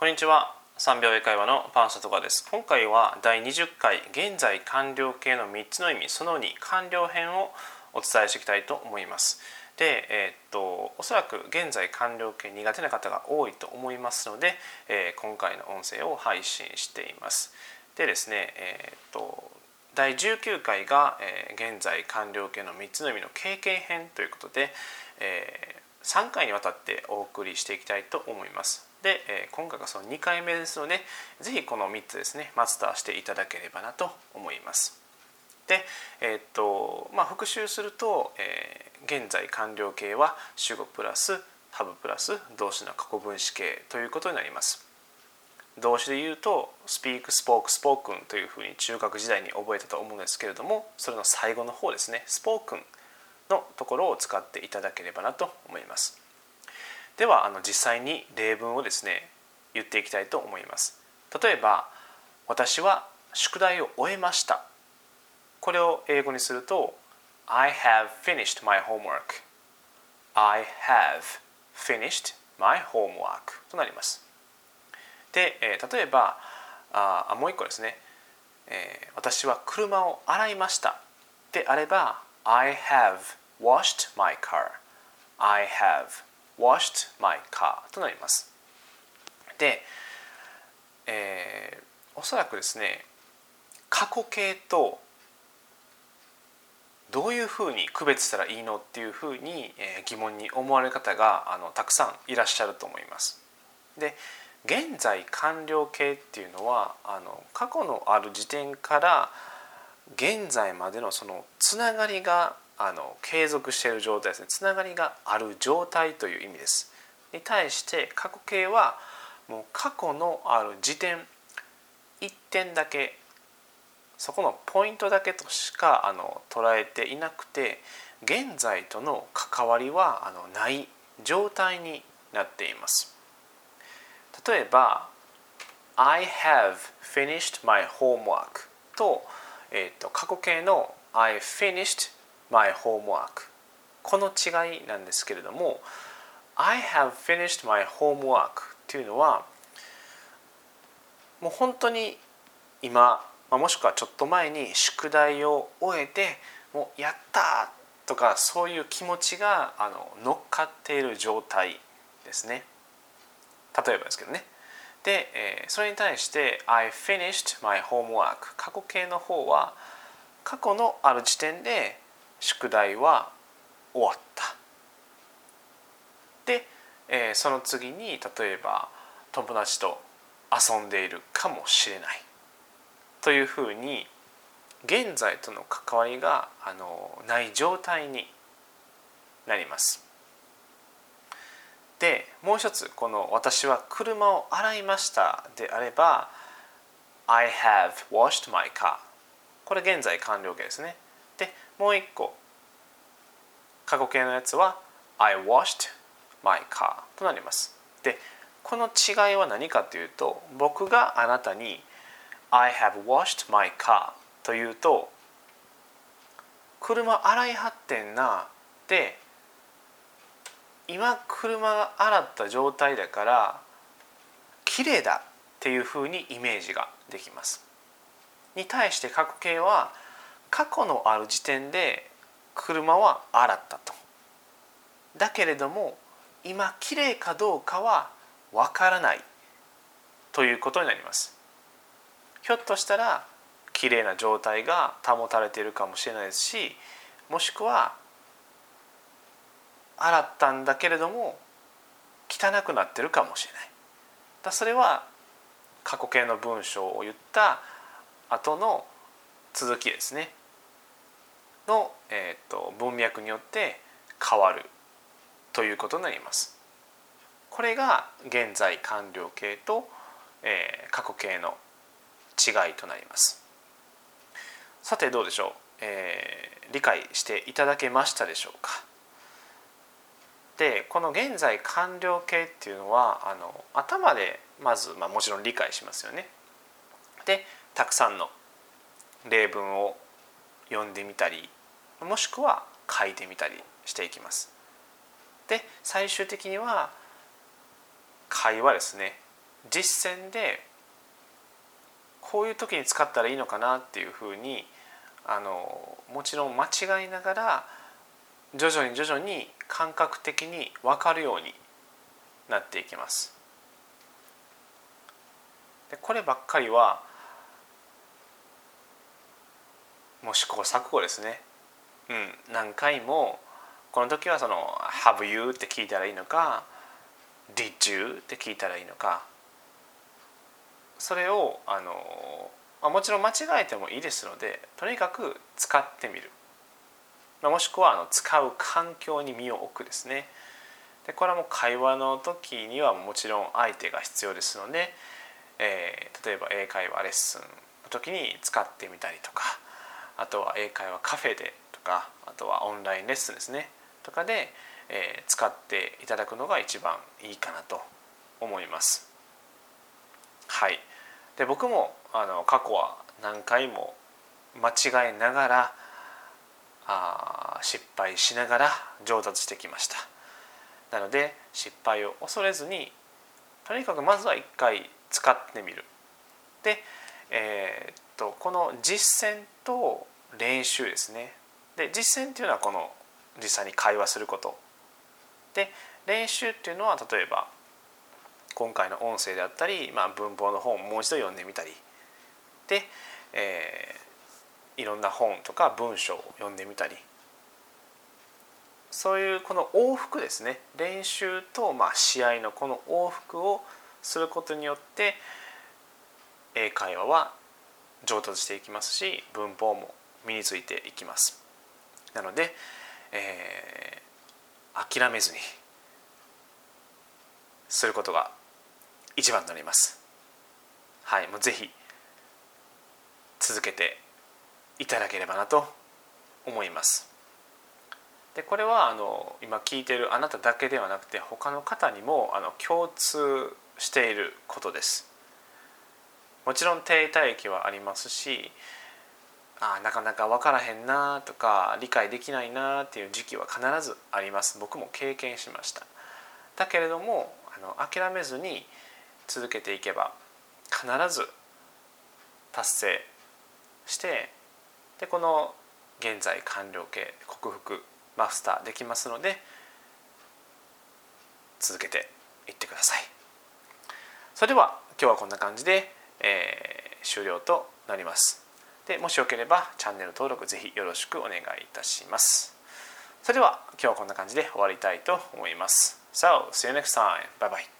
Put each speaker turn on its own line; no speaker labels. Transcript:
こんにちは。3秒英会話のパンサトカです。今回は第20回現在完了形の3つの意味その2完了編をお伝えしていきたいと思います。で、えー、っとおそらく現在完了形苦手な方が多いと思いますので、えー、今回の音声を配信しています。でですねえー、っと第19回が、え、現在完了形の3つの意味の経験編ということで、えー、3回にわたってお送りしていきたいと思いますで、え今回がその2回目ですので是非この3つですねマスターしていただければなと思います。で、えー、っとまあ、復習すると、えー、現在完了形は主語プラスハブプラス動詞の過去分詞形ということになります。動詞で言うと speak, spoke, spoken というふうに中学時代に覚えたと思うんですけれどもそれの最後の方ですね spoken のところを使っていただければなと思います。ではあの実際に例文をですね言っていきたいと思います。例えば私は宿題を終えました。これを英語にすると I have finished my homework. I have finished my homework となります。で、えー、例えばあもう一個ですね、えー、私は車を洗いました。であれば I have washed my car I have washed my car となります。で、えー、おそらくですね過去形とどういうふうに区別したらいいのっていうふうに、え疑問に思われる方があのたくさんいらっしゃると思います。で現在完了形っていうのはあの過去のある時点から現在までのそのつながりがあの継続している状態ですね。つながりがある状態という意味です。に対して過去形はもう過去のある時点1点だけそこのポイントだけとしかあの捉えていなくて現在との関わりはあのない状態になっています。例えば I have finished my homework と,、えーと過去形の I finished my homework. この違いなんですけれども I have finished my homework っていうのはもう本当に今まあもしくはちょっと前に宿題を終えてもうやったとかそういう気持ちがあの乗っかっている状態ですね。例えばですけどね。で、えー、それに対して I finished my homework 過去形の方は過去のある時点で宿題は終わったで、えー、その次に例えば友達と遊んでいるかもしれないというふうに現在との関わりがあのない状態になります。でもう一つこの「私は車を洗いました」であれば「I have washed my car」これ現在完了形ですね。でもう一個。過去形のやつは I washed my car となります。でこの違いは何かというと僕があなたに I have washed my car というと車洗いはってんなで今車が洗った状態だから綺麗だっていうふうにイメージができます。に対して過去形は過去のある時点で車は洗ったと。だけれども今きれいかどうかはわからない。ということになります。ひょっとしたらきれいな状態が保たれているかもしれないですしもしくは洗ったんだけれども汚くなってるかもしれない。だそれは過去形の文章を言った後の続きですね。の、えーと、文脈によって変わるということになります。これが現在完了形と、えー、過去形の違いとなります。さてどうでしょう、えー、理解していただけましたでしょうか？でこの現在完了形っていうのはあの頭でまず、まあ、もちろん理解しますよね。でたくさんの例文を読んでみたりもしくは書いてみたりしていきます。で最終的には会話ですね実践でこういう時に使ったらいいのかなっていうふうにあのもちろん間違いながら徐々に徐々に感覚的に分かるようになっていきます。でこればっかりはもう試行錯誤ですね。うん、何回もこの時はその「Have you?」って聞いたらいいのか「Did you?」って聞いたらいいのかそれをあのま、もちろん間違えてもいいですのでとにかく使ってみる、ま、もしくはあの使う環境に身を置くですねでこれはもう会話の時にはもちろん相手が必要ですので、えー、例えば英会話レッスンの時に使ってみたりとかあとは英会話カフェでかあとはオンラインレッスンですね。とかで、えー、使っていただくのが一番いいかなと思います。はい。で僕もあの過去は何回も間違えながらあ失敗しながら上達してきました。なので失敗を恐れずにとにかくまずは一回使ってみる。で、えー、っとこの実践と練習ですね。で実践っていうのはこの実際に会話すること。で練習っていうのは例えば今回の音声であったり、まあ、文法の本をもう一度読んでみたり。で、えー、いろんな本とか文章を読んでみたり。そういうこの往復ですね。練習とまあ試合のこの往復をすることによって英会話は上達していきますし文法も身についていきます。なので、えー、諦めずにすることが一番になります。はいもうぜひ続けていただければなと思います。でこれはあの今聞いているあなただけではなくて他の方にもあの共通していることです。もちろん停滞期はありますしあなかなか分からへんなとか理解できないなっていう時期は必ずあります。僕も経験しました。だけれどもあの諦めずに続けていけば必ず達成してでこの現在完了形克服マスターできますので続けていってください。それでは今日はこんな感じで、えー、終了となります。でもしよければチャンネル登録ぜひよろしくお願いいたしますそれでは今日はこんな感じで終わりたいと思います So, see you next time. Bye bye.